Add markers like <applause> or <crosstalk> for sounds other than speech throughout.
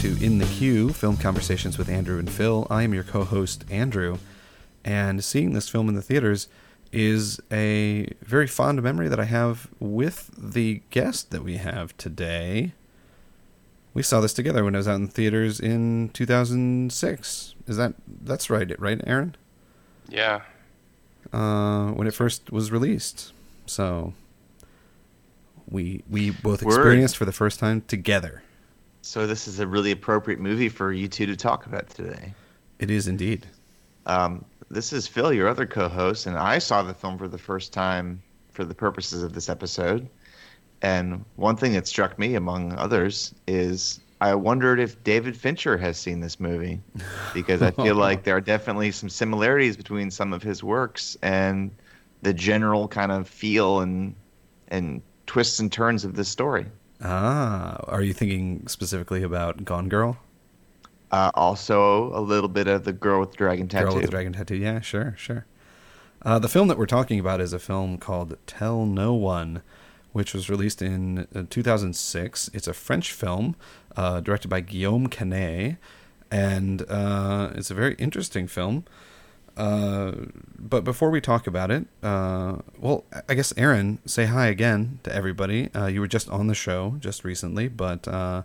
to In the Queue, film conversations with Andrew and Phil. I am your co host, Andrew, and seeing this film in the theaters is a very fond memory that I have with the guest that we have today. We saw this together when I was out in theaters in 2006. Is that that's right, right, Aaron? Yeah. Uh, when it first was released. So we we both experienced Word. for the first time together. So this is a really appropriate movie for you two to talk about today. It is indeed. Um, this is Phil, your other co-host, and I saw the film for the first time for the purposes of this episode. And one thing that struck me, among others, is I wondered if David Fincher has seen this movie because I feel <laughs> like there are definitely some similarities between some of his works and the general kind of feel and and twists and turns of this story. Ah, are you thinking specifically about Gone Girl? Uh, also, a little bit of the Girl with the Dragon Tattoo. Girl with the Dragon Tattoo. Yeah, sure, sure. Uh, the film that we're talking about is a film called Tell No One, which was released in uh, 2006. It's a French film uh, directed by Guillaume Canet, and uh, it's a very interesting film. Uh, but before we talk about it, uh, well, I guess Aaron, say hi again to everybody. Uh, you were just on the show just recently, but uh,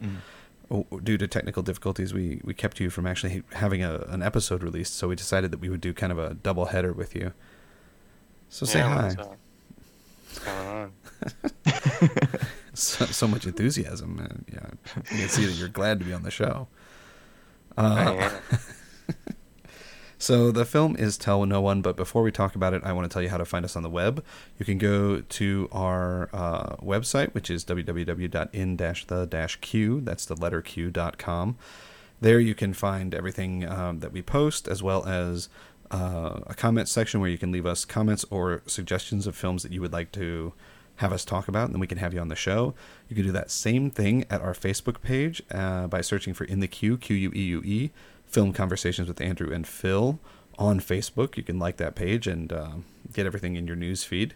mm. due to technical difficulties, we, we kept you from actually having a, an episode released. So we decided that we would do kind of a double header with you. So say yeah, hi. What's, what's going on? <laughs> so, so, much enthusiasm. Man. Yeah, you can see that you're glad to be on the show. Uh, <laughs> so the film is Tell No One, but before we talk about it, I want to tell you how to find us on the web. You can go to our uh, website, which is www.in-the-q, that's the letter q.com. There you can find everything um, that we post, as well as uh, a comment section where you can leave us comments or suggestions of films that you would like to have us talk about, and then we can have you on the show. You can do that same thing at our Facebook page uh, by searching for In the Queue, Q U E U E film conversations with Andrew and Phil on Facebook. You can like that page and uh, get everything in your news feed.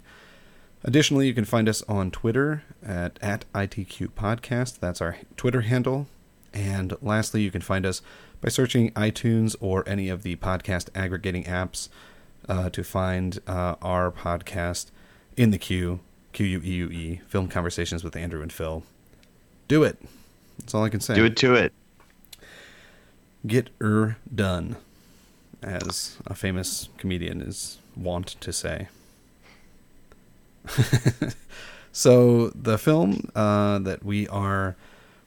Additionally, you can find us on Twitter at, at ITQ Podcast. That's our Twitter handle. And lastly, you can find us by searching iTunes or any of the podcast aggregating apps uh, to find uh, our podcast in the queue, Q U E U E, Film Conversations with Andrew and Phil. Do it. That's all I can say. Do it to it get er done, as a famous comedian is wont to say. <laughs> so the film uh, that we are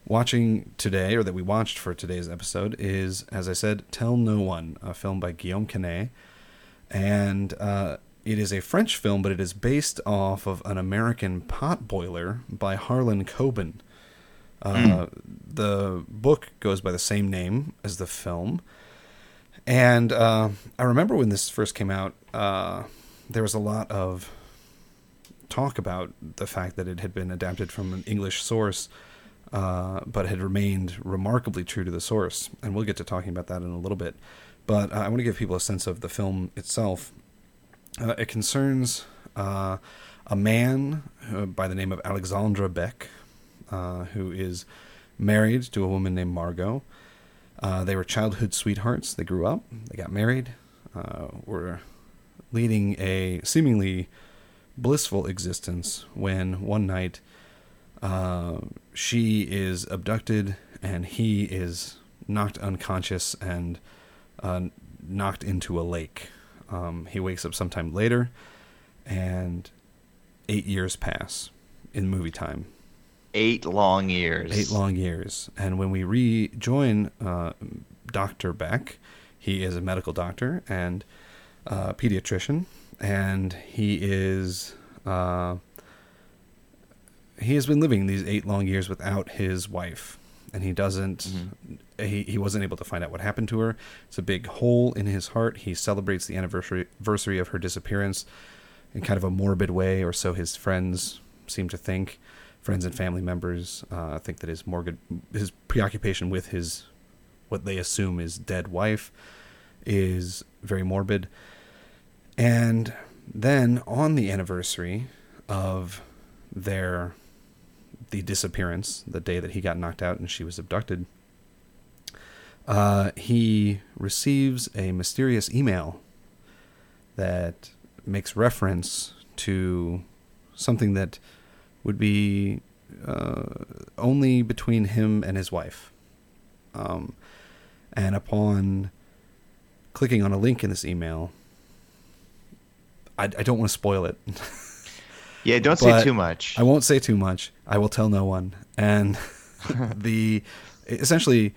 watching today, or that we watched for today's episode, is, as I said, Tell No One, a film by Guillaume Canet, and uh, it is a French film, but it is based off of an American potboiler by Harlan Coben. Uh, mm. The book goes by the same name as the film. And uh, I remember when this first came out, uh, there was a lot of talk about the fact that it had been adapted from an English source, uh, but had remained remarkably true to the source. And we'll get to talking about that in a little bit. But uh, I want to give people a sense of the film itself. Uh, it concerns a man by the name of Alexandre Beck, uh, who is married to a woman named Margot. Uh, they were childhood sweethearts. They grew up, they got married, uh, were leading a seemingly blissful existence when one night uh, she is abducted and he is knocked unconscious and uh, knocked into a lake. Um, he wakes up sometime later, and eight years pass in movie time eight long years. Eight long years. And when we rejoin uh, Dr. Beck, he is a medical doctor and a pediatrician, and he is. Uh, he has been living these eight long years without his wife, and he doesn't. Mm-hmm. He, he wasn't able to find out what happened to her. It's a big hole in his heart. He celebrates the anniversary anniversary of her disappearance in kind of a morbid way, or so his friends seem to think friends and family members uh, think that his morbid, his preoccupation with his what they assume is dead wife is very morbid. And then on the anniversary of their the disappearance, the day that he got knocked out and she was abducted, uh, he receives a mysterious email that makes reference to something that would be uh, only between him and his wife. Um, and upon clicking on a link in this email, I, I don't want to spoil it. <laughs> Yeah, don't But say too much. I won't say too much. I will tell no one. And <laughs> <laughs> the essentially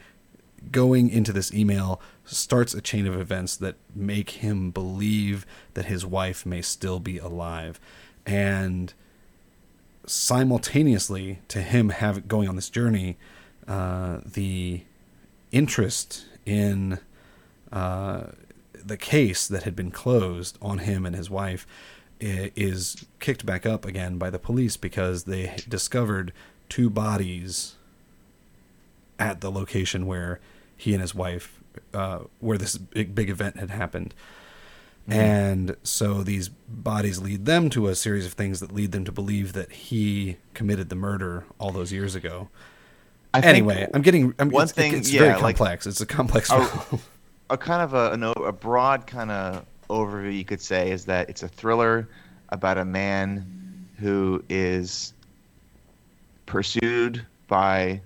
going into this email starts a chain of events that make him believe that his wife may still be alive. And simultaneously to him have going on this journey, uh, the interest in uh, the case that had been closed on him and his wife is kicked back up again by the police because they discovered two bodies at the location where he and his wife, uh, where this big, big event had happened. Mm-hmm. And so these bodies lead them to a series of things that lead them to believe that he committed the murder all those years ago. I Anyway, I'm getting I'm, one it's, thing, it's yeah, very like- complex. it's a complex a, <laughs> a kind of a, an, o- a broad kind of overview you could say is that it's a thriller about a man who is pursued by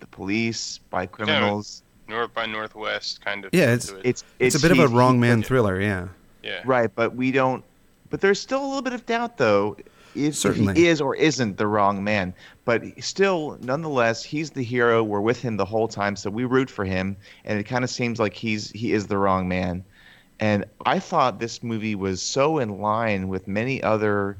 the police, by criminals. North by Northwest kind of. Yeah, it's- it. It's, it's, a bit of a wrong man thriller, yeah. Yeah. Right, but we don't. But there's still a little bit of doubt, though, if, if Certainly. he is or isn't the wrong man. But still, nonetheless, he's the hero. We're with him the whole time, so we root for him, and it kind of seems like he's he is the wrong man. And I thought this movie was so in line with many other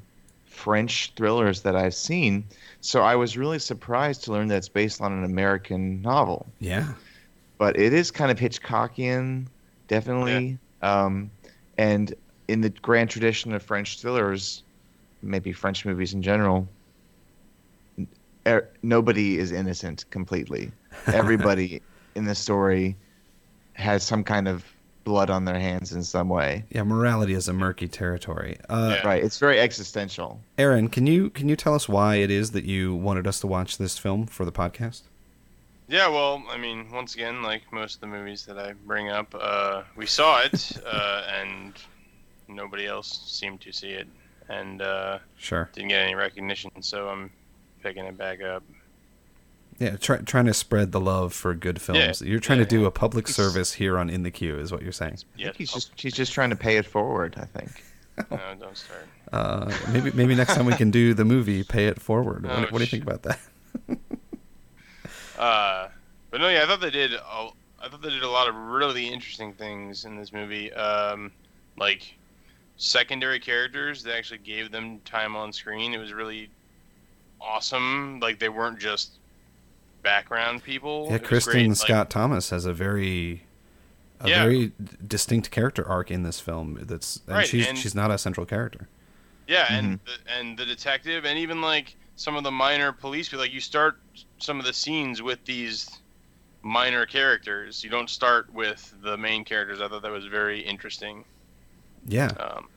French thrillers that I've seen. So I was really surprised to learn that it's based on an American novel Yeah. but it is kind of Hitchcockian, definitely. Um, and in the grand tradition of French thrillers, maybe French movies in general, er, nobody is innocent completely. <laughs> Everybody in the story has some kind of blood on their hands in some way. Yeah, morality is a murky territory. Uh, Yeah. Right. It's very existential. Aaron, can you can you tell us why it is that you wanted us to watch this film for the podcast? Yeah, well, I mean, once again, like most of the movies that I bring up, uh, we saw it, <laughs> uh, and nobody else seemed to see it, and uh, Sure. didn't get any recognition. So I'm picking it back up. Yeah, try, trying to spread the love for good films. You're trying Yeah, to do yeah. a public It's- service here on In the Queue, is what you're saying. I Yeah, he's just he's just trying to pay it forward. I think. <laughs> no, don't start. Uh, maybe maybe next time we can do the movie Pay It Forward. What, Oh, what do you think about that? <laughs> Uh, but no, yeah, I thought they did. A, I thought they did a lot of really interesting things in this movie. Um, like secondary characters, they actually gave them time on screen. It was really awesome. Like they weren't just background people. Yeah, It Kristin great, like- Scott Thomas has a very a Yeah. very distinct character arc in this film. That's and Right, she's and- she's not a central character. Yeah, and the, and the detective, and even like some of the minor police people. Like you start some of the scenes with these minor characters. You don't start with the main characters. I thought that was very interesting. Yeah, Um,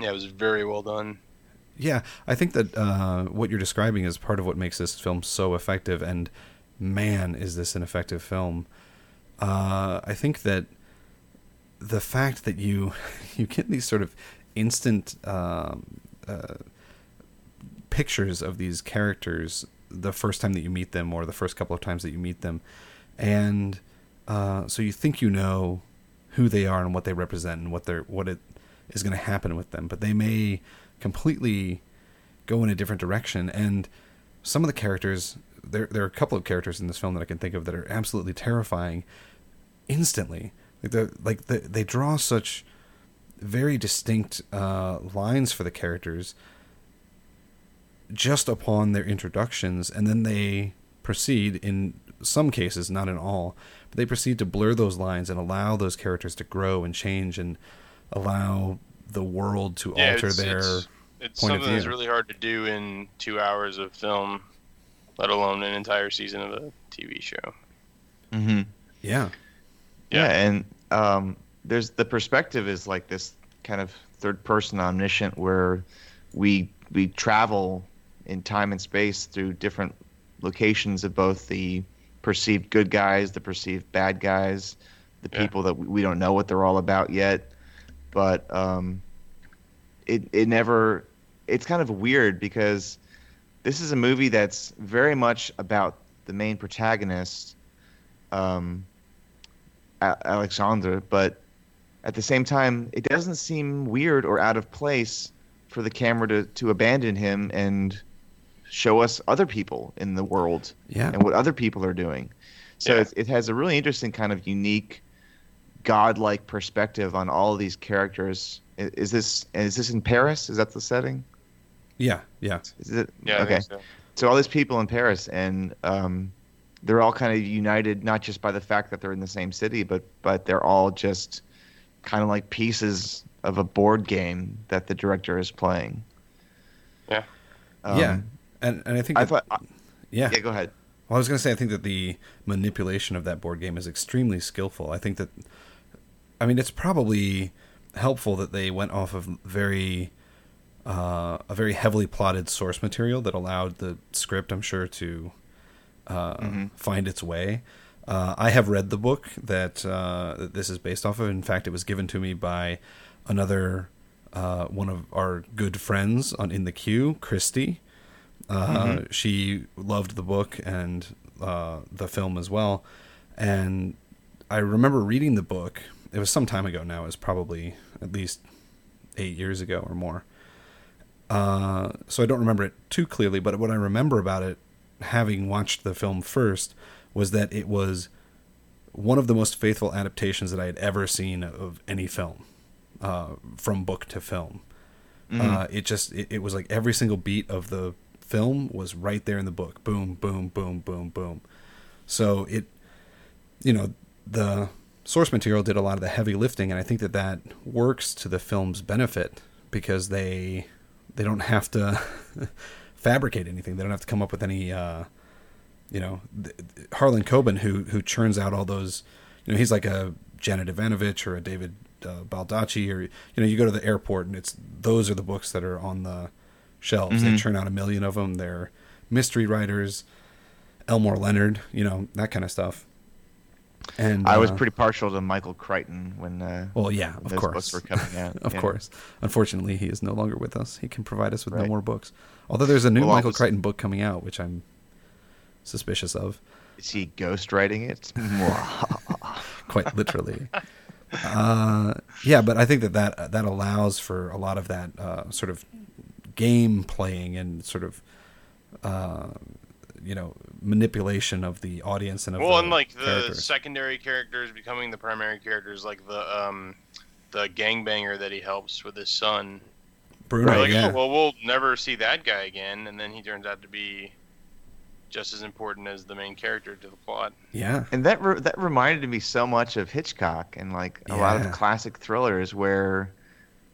yeah, it was very well done. yeah. I think that uh, what you're describing is part of what makes this film so effective. And man, is this an effective film? Uh, I think that the fact that you <laughs> you get these sort of instant um, uh, pictures of these characters the first time that you meet them or the first couple of times that you meet them. And uh, so you think you know who they are and what they represent and what they're what it is going to happen with them but they may completely go in a different direction. And some of the characters there there are a couple of characters in this film that I can think of that are absolutely terrifying instantly. Like the like the, they draw such very distinct uh, lines for the characters just upon their introductions, and then they proceed, in some cases, not in all, but they proceed to blur those lines and allow those characters to grow and change and allow the world to Yeah, alter it's, their. it's, it's point of something that's really hard to do in two hours of film, let alone an entire season of a TV show. Mm-hmm. Yeah, Yeah, Yeah. and um, there's the perspective is like this kind of third person omniscient where we we travel in time and space through different locations of both the perceived good guys, the perceived bad guys, the Yeah. people that we don't know what they're all about yet. But um, it it never. It's kind of weird because this is a movie that's very much about the main protagonist, um, A- Alexandre, but at the same time, it doesn't seem weird or out of place for the camera to, to abandon him and show us other people in the world Yeah. and what other people are doing. So Yeah. it, it has a really interesting kind of unique, godlike perspective on all of these characters. I- Is this is this in Paris? Is that the setting? Yeah. Yeah. Is it? Yeah, I okay. think so. So all these people in Paris, and um, they're all kind of united, not just by the fact that they're in the same city, but but they're all just kind of like pieces of a board game that the director is playing. Yeah. Um, yeah. And and I think I that- thought. yeah. Yeah, go ahead. Well, I was going to say, I think that the manipulation of that board game is extremely skillful. I think that, I mean, it's probably helpful that they went off of very, uh, a very heavily plotted source material that allowed the script, I'm sure, to uh, Mhm. find its way. Uh, I have read the book that, uh, that this is based off of. In fact, it was given to me by another uh, one of our good friends on in the queue, Christy. Uh, She loved the book and uh, the film as well. And I remember reading the book. It was some time ago now. It was probably at least eight years ago or more. Uh, so I don't remember it too clearly, but what I remember about it, having watched the film first, was that it was one of the most faithful adaptations that I had ever seen of any film, uh, from book to film. Uh, it just it, it was like every single beat of the film was right there in the book. Boom, boom, boom, boom, boom. So it, you know, the source material did a lot of the heavy lifting, and I think that that works to the film's benefit because they they don't have to <laughs> fabricate anything. They don't have to come up with any. Uh, you know, th- Harlan Coben, who who churns out all those. You know, he's like a Janet Evanovich or a David uh, Baldacci, or you know, you go to the airport and it's those are the books that are on the shelves. They Mhm. churn out a million of them. They're mystery writers, Elmore Leonard, you know, that kind of stuff. And I was uh, pretty partial to Michael Crichton when uh, well, yeah, of course, books were coming <laughs> out. of yeah. course. Unfortunately, he is no longer with us. He can provide us with no more books. Although there's a new Well, Michael this- Crichton book coming out, which I'm suspicious of. Is he ghostwriting it? <laughs> quite literally. uh, yeah, but I think that, that that allows for a lot of that uh, sort of game playing and sort of uh, you know manipulation of the audience and of Well, the and like the characters. secondary characters becoming the primary characters, like the um, the gangbanger that he helps with his son. Bruno, We're like, yeah, oh, well, we'll never see that guy again, and then he turns out to be just as important as the main character to the plot. yeah, and that re- that reminded me so much of Hitchcock and like a lot Yeah. of classic thrillers where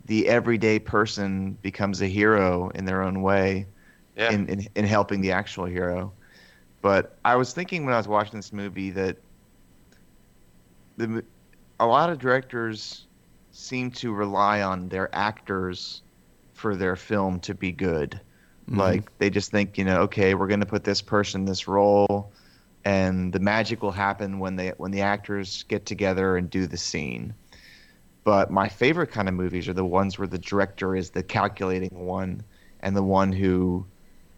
the everyday person becomes a hero in their own way Yeah, in, in in helping the actual hero. But I was thinking when I was watching this movie that the a lot of directors seem to rely on their actors for their film to be good. Mhm. Like they just think, you know, okay, we're going to put this person in this role, and the magic will happen when they when the actors get together and do the scene. But my favorite kind of movies are the ones where the director is the calculating one and the one who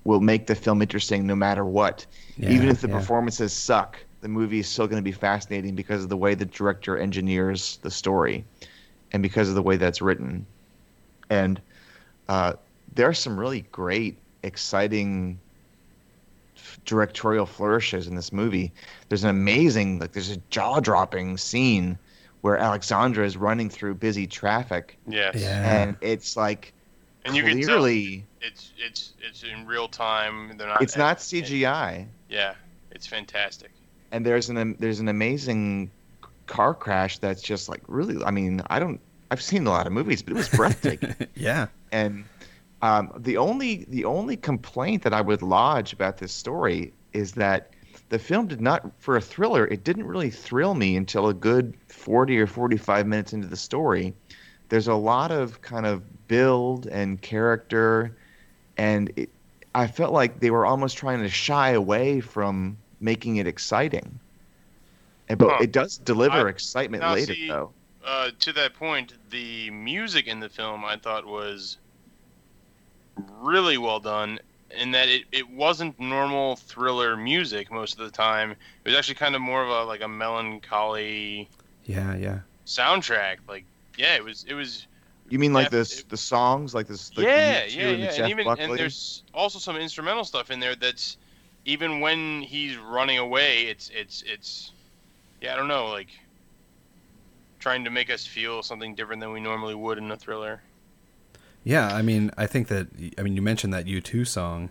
will make the film interesting no matter what. Even if the yeah. performances suck, the movie is still going to be fascinating because of the way the director engineers the story and because of the way that's written. And uh, there are some really great, exciting directorial flourishes in this movie. There's an amazing, like, there's a jaw dropping scene where Alexandre is running through busy traffic, yes. Yeah. and it's like And you can tell clearly it's it's it's in real time. They're not. it's not CGI. Yeah, it's fantastic. and there's an there's an amazing car crash that's just like really I mean I don't I've seen a lot of movies but it was <laughs> breathtaking yeah, and um, the only the only complaint that I would lodge about this story is that the film did not for a thriller it didn't really thrill me until a good 40 or 45 minutes into the story there's a lot of kind of build and character and it, I felt like they were almost trying to shy away from making it exciting. But Huh. it does deliver I- excitement later, see- though. Uh, to that point, the music in the film I thought was really well done in that it, it wasn't normal thriller music most of the time. It was actually kind of more of a like a melancholy Yeah, yeah. soundtrack. Like yeah, it was it was You mean like yeah, this it- the songs, like this? Like yeah, the U2 yeah, and yeah. And even Buckley? and there's also some instrumental stuff in there that's even when he's running away, it's it's it's yeah, I don't know, like trying to make us feel something different than we normally would in a thriller. Yeah, I mean, I think that I mean you mentioned that U2 song.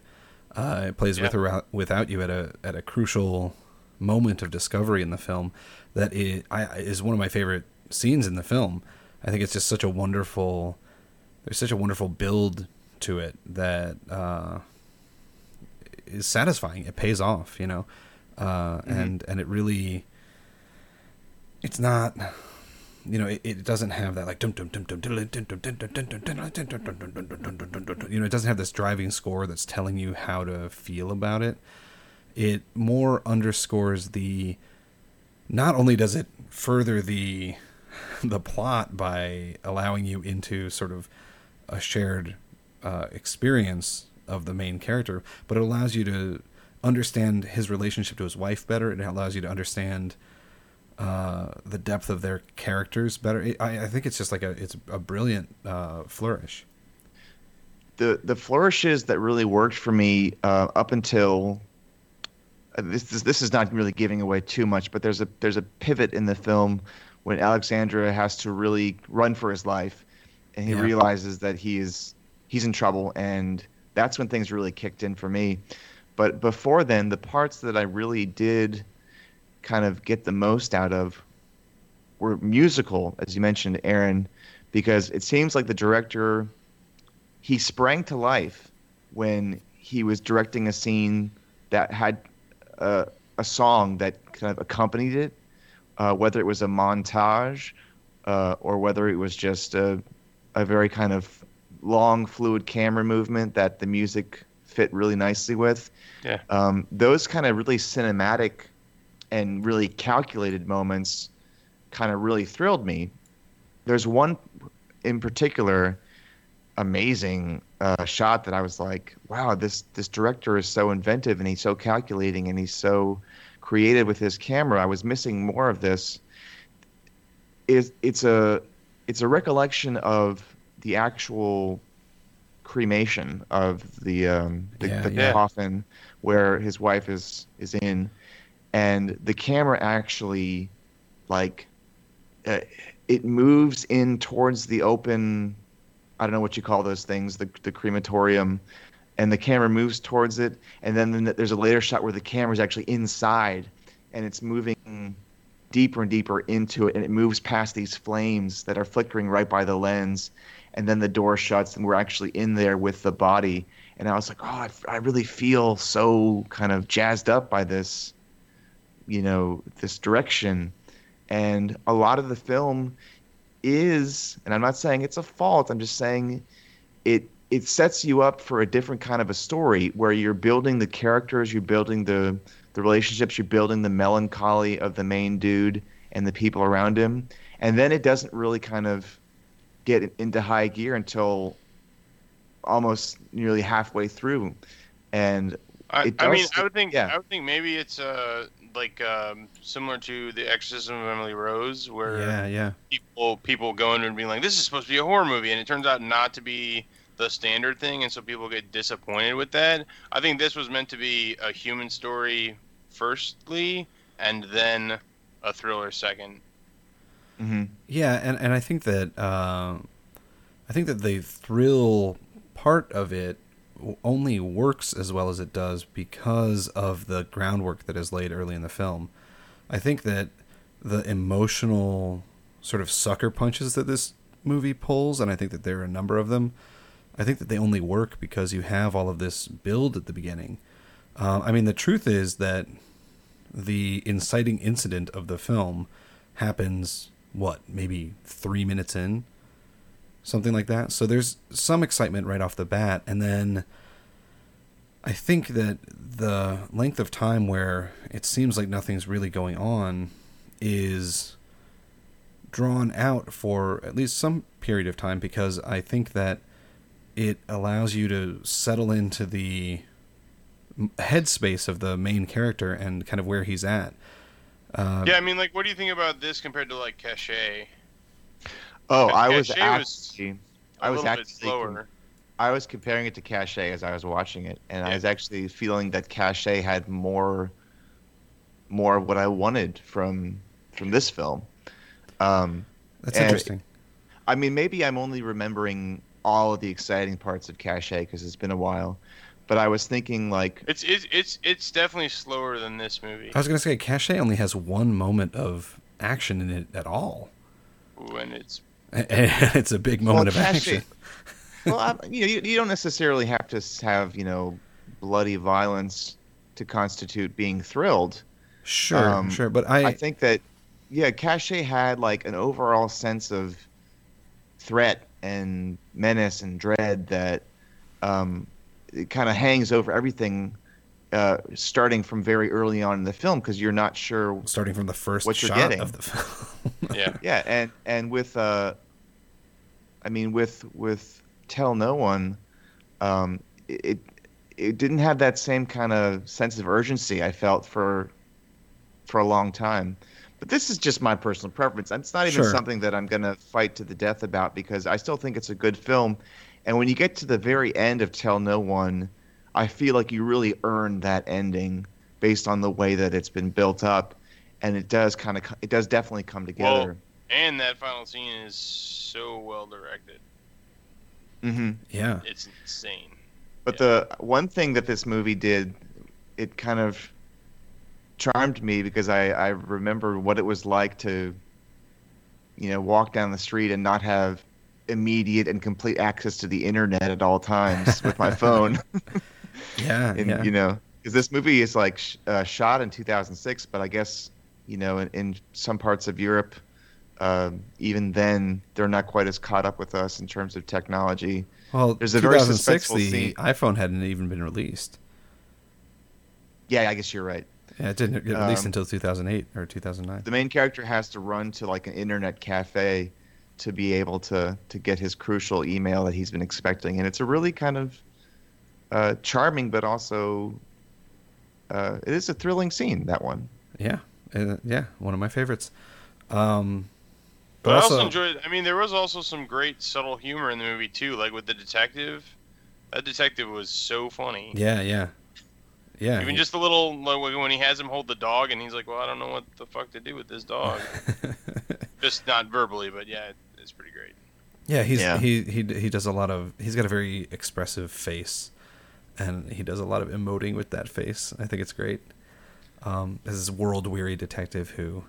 Uh, it plays with or without you at a at a crucial moment of discovery in the film. That is, I, is one of my favorite scenes in the film. I think it's just such a wonderful. There's such a wonderful build to it that uh, is satisfying. It pays off, you know, uh, and and it really. It's not you know, it, it doesn't have that like you know, it doesn't have this driving score that's telling you how to feel about it. It more underscores the not only does it further the the plot by allowing you into sort of a shared uh, experience of the main character, but it allows you to understand his relationship to his wife better. It allows you to understand uh, the depth of their characters better. I, I think it's just like a it's a brilliant uh, flourish. the the flourishes that really worked for me uh, up until uh, this, this this is not really giving away too much, but there's a there's a pivot in the film when Alexandre has to really run for his life, and he Yeah. realizes that he is he's in trouble, and that's when things really kicked in for me. But before then, the parts that I really did kind of get the most out of were musical, as you mentioned, Aaron, because it seems like the director he sprang to life when he was directing a scene that had uh, a song that kind of accompanied it, uh, whether it was a montage uh, or whether it was just a, a very kind of long, fluid camera movement that the music fit really nicely with. Yeah. Um, those kind of really cinematic and really calculated moments kind of really thrilled me. There's one in particular amazing uh, shot that I was like, wow, this this director is so inventive and he's so calculating and he's so creative with his camera. I was missing more of this. Is it's a it's a recollection of the actual cremation of the um, the, Yeah, the yeah. coffin where his wife is is in, and the camera actually like uh, it moves in towards the open I don't know what you call those things, the the crematorium, and the camera moves towards it, and then there's a later shot where the camera's actually inside, and it's moving deeper and deeper into it, and it moves past these flames that are flickering right by the lens, and then the door shuts, and we're actually in there with the body, and I was like, oh, I really feel so kind of jazzed up by this, you know, this direction, and a lot of the film is, and I'm not saying it's a fault. I'm just saying it it sets you up for a different kind of a story where you're building the characters, you're building the the relationships, you're building the melancholy of the main dude and the people around him, and then it doesn't really kind of get into high gear until almost nearly halfway through, and I, I mean, I would think yeah. I would think maybe it's uh like um, similar to the Exorcism of Emily Rose, where Yeah, yeah, people people go in and being like, "This is supposed to be a horror movie," and it turns out not to be the standard thing, and so people get disappointed with that. I think this was meant to be a human story firstly, and then a thriller second. mhm. yeah, and and I think that uh, I think that the thrill part of it w- only works as well as it does because of the groundwork that is laid early in the film. I think that the emotional sort of sucker punches that this movie pulls, and I think that there are a number of them. I think that they only work because you have all of this build at the beginning. Uh, I mean, the truth is that the inciting incident of the film happens what maybe three minutes in something like that so there's some excitement right off the bat and then I think that the length of time where it seems like nothing's really going on is drawn out for at least some period of time because I think that it allows you to settle into the headspace of the main character and kind of where he's at. Uh, yeah, I mean, like, what do you think about this compared to like Caché? Oh, I was actually, A I was actually, slower. I was comparing it to Caché as I was watching it, and I was actually feeling that Caché had more, more of what I wanted from from this film. Um, that's interesting. I mean, maybe I'm only remembering all of the exciting parts of Caché because it's been a while, but I was thinking like, It's it's it's it's definitely slower than this movie. I was going to say, Caché only has one moment of action in it at all. When it's And <laughs> it's a big moment of action. Well, I, you know, you, you don't necessarily have to have you know bloody violence to constitute being thrilled. Sure, Um, sure. But I, I think that yeah, Caché had like an overall sense of threat and menace and dread that um, it kind of hangs over everything, uh, starting from very early on in the film because you're not sure. starting from the first what you're shot getting. of the film. yeah. <laughs> Yeah, and and with uh, I mean with with Tell No One, um, it it didn't have that same kind of sense of urgency I felt for for a long time. But this is just my personal preference. It's not even Sure. something that I'm going to fight to the death about because I still think it's a good film. And when you get to the very end of Tell No One, I feel like you really earned that ending based on the way that it's been built up, and it does kind of it does definitely come together. Well, and that final scene is so well directed. hmm yeah, It's insane. But the one thing that this movie did, it kind of charmed me because I, I remember what it was like to, you know, walk down the street and not have immediate and complete access to the internet at all times with my <laughs> phone. <laughs> yeah, and yeah. you know, because this movie is like sh- uh, shot in 2006, but I guess you know, in, in some parts of Europe, um, even then they're not quite as caught up with us in terms of technology. well, there's a very 2006, suspenseful the scene. iPhone hadn't even been released. Yeah, I guess you're right. Yeah, it didn't get released Um, until 2008 or 2009. the main character has to run to like an internet cafe to be able to to get his crucial email that he's been expecting and it's a really kind of uh, charming but also uh, it is a thrilling scene that one Yeah, uh, yeah, one of my favorites. Um, But, I also enjoyed. I mean, there was also some great subtle humor in the movie too, like with the detective. That detective was so funny. yeah, yeah, yeah. Even he- just the little like, when he has him hold the dog, and he's like, "Well, I don't know what the fuck to do with this dog." <laughs> just not verbally, but yeah, it, it's pretty great. yeah, he's Yeah. he he he does a lot of. He's got a very expressive face, and he does a lot of emoting with that face. I think it's great. Um, as this world weary detective who,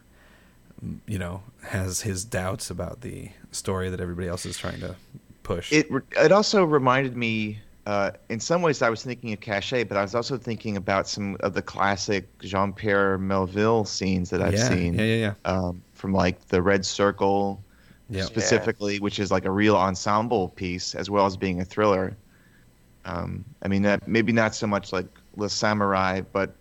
mm, you know, has his doubts about the story that everybody else is trying to push. it it also reminded me uh, in some ways I was thinking of Caché but I was also thinking about some of the classic Jean-Pierre Melville scenes that I've yeah, seen yeah, yeah, yeah, um, from like the Red Circle yeah. specifically, which is like a real ensemble piece as well as being a thriller. Um, I mean, that maybe not so much like Le Samouraï, but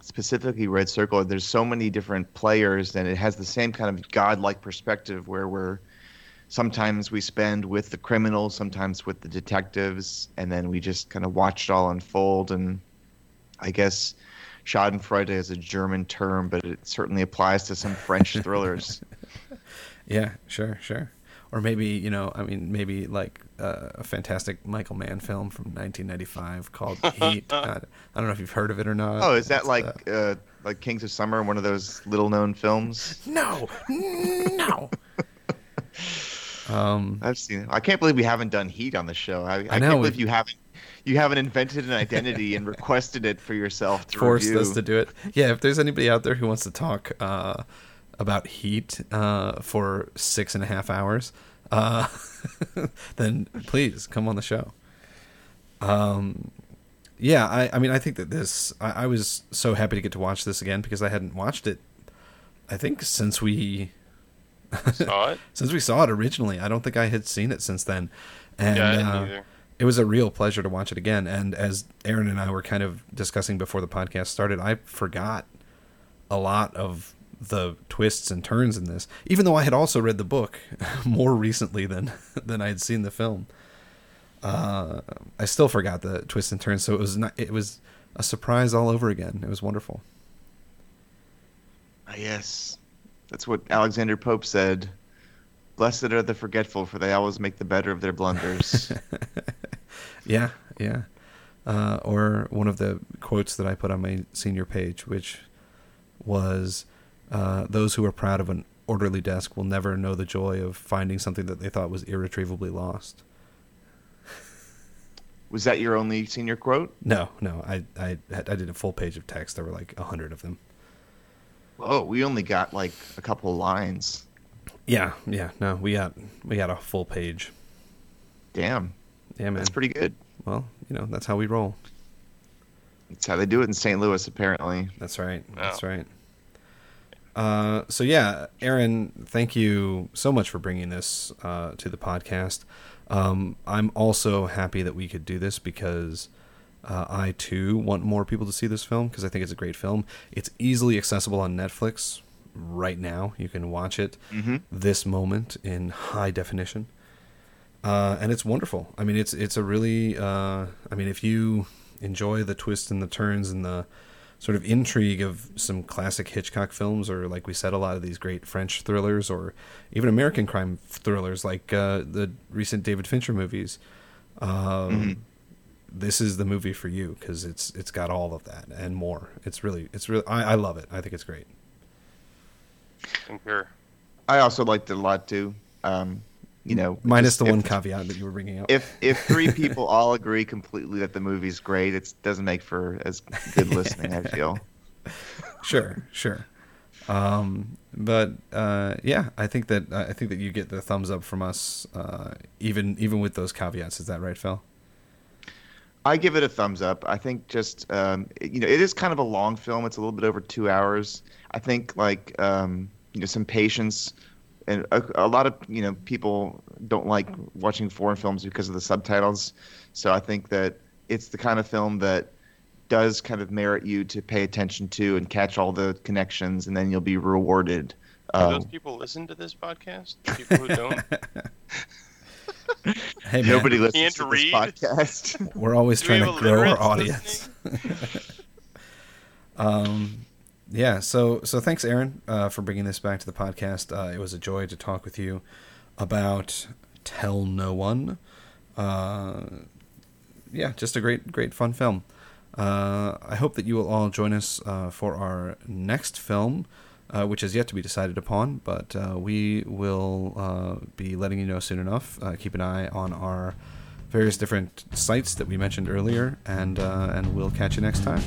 specifically Red Circle. There's so many different players, and it has the same kind of godlike perspective where we're sometimes we spend with the criminals, sometimes with the detectives, and then we just kind of watch it all unfold. And I guess Schadenfreude is a German term, but it certainly applies to some French thrillers. <laughs> Yeah, sure, sure. Or maybe you know, I mean, maybe like uh, a fantastic Michael Mann film from 1995 called <laughs> Heat. I, I don't know if you've heard of it or not. Oh, is that It's, like uh, uh, like Kings of Summer, one of those little known films? no, no. <laughs> um, I've seen it. I can't believe we haven't done Heat on the show. I, I, I can't know, believe we've- you haven't you haven't invented an identity and requested it for yourself to <laughs> forced review. us to do it. Yeah, if there's anybody out there who wants to talk uh, about Heat uh, for six and a half hours, uh, <laughs> then please come on the show. Um, yeah, I, I mean, I think that this, I, I was so happy to get to watch this again because I hadn't watched it. I think since we <laughs> Saw it? since we saw it originally, I don't think I had seen it since then. And yeah, uh, it was a real pleasure to watch it again. And as Aaron and I were kind of discussing before the podcast started, I forgot a lot of the twists and turns in this, even though I had also read the book <laughs> more recently than <laughs> than I had seen the film. Uh, I still forgot the twists and turns, so it was not. It was a surprise all over again. It was wonderful. Ah, yes, that's what Alexander Pope said. Blessed are the forgetful, for they always make the better of their blunders. <laughs> yeah, yeah. Uh, or one of the quotes that I put on my senior page, which was, uh, "Those who are proud of an orderly desk will never know the joy of finding something that they thought was irretrievably lost." Was that your only senior quote? No, no. I I I did a full page of text. There were like a hundred of them. Oh, we only got like a couple of lines. Yeah, yeah. No, we got we got a full page. Damn. Yeah, man. That's pretty good. Well, you know, that's how we roll. That's how they do it in St. Louis, apparently. That's right. Wow. That's right. Uh, so yeah, Aaron, thank you so much for bringing this uh, to the podcast. Um, I'm also happy that we could do this because uh, I too want more people to see this film because I think it's a great film. It's easily accessible on Netflix right now. You can watch it Mhm. this moment in high definition, uh, and it's wonderful. I mean, it's it's a really. Uh, I mean, if you enjoy the twists and the turns and the sort of intrigue of some classic Hitchcock films, or like we said, a lot of these great French thrillers, or even American crime thrillers, like uh, the recent David Fincher movies. Um, Mhm. This is the movie for you because it's it's got all of that and more. It's really it's really I, I love it. I think it's great. Concur. I also liked it a lot too. Um, you know, Minus just the if- one caveat that you were bringing up. If if three <laughs> people all agree completely that the movie's great, it doesn't make for as good <laughs> listening. I feel. sure, sure. Um, but uh, yeah, I think that I think that you get the thumbs up from us, uh, even even with those caveats. Is that right, Phil? I give it a thumbs up. I think just um, you know it is kind of a long film. It's a little bit over two hours. I think like um, you know some patience, and a, a lot of you know people don't like watching foreign films because of the subtitles. So I think that it's the kind of film that does kind of merit you to pay attention to and catch all the connections, and then you'll be rewarded. Do Um, those people listen to this podcast? People who don't. <laughs> Hey, man, nobody listens Can't to this podcast. we're always <laughs> Do we trying to grow our audience. <laughs> um, yeah. So so thanks, Aaron, uh, for bringing this back to the podcast. Uh, it was a joy to talk with you about Tell No One. Uh, yeah, just a great great fun film. Uh, I hope that you will all join us uh, for our next film, uh, which is yet to be decided upon, but we will be letting you know soon enough. Keep an eye on our various different sites that we mentioned earlier, and and we'll catch you next time.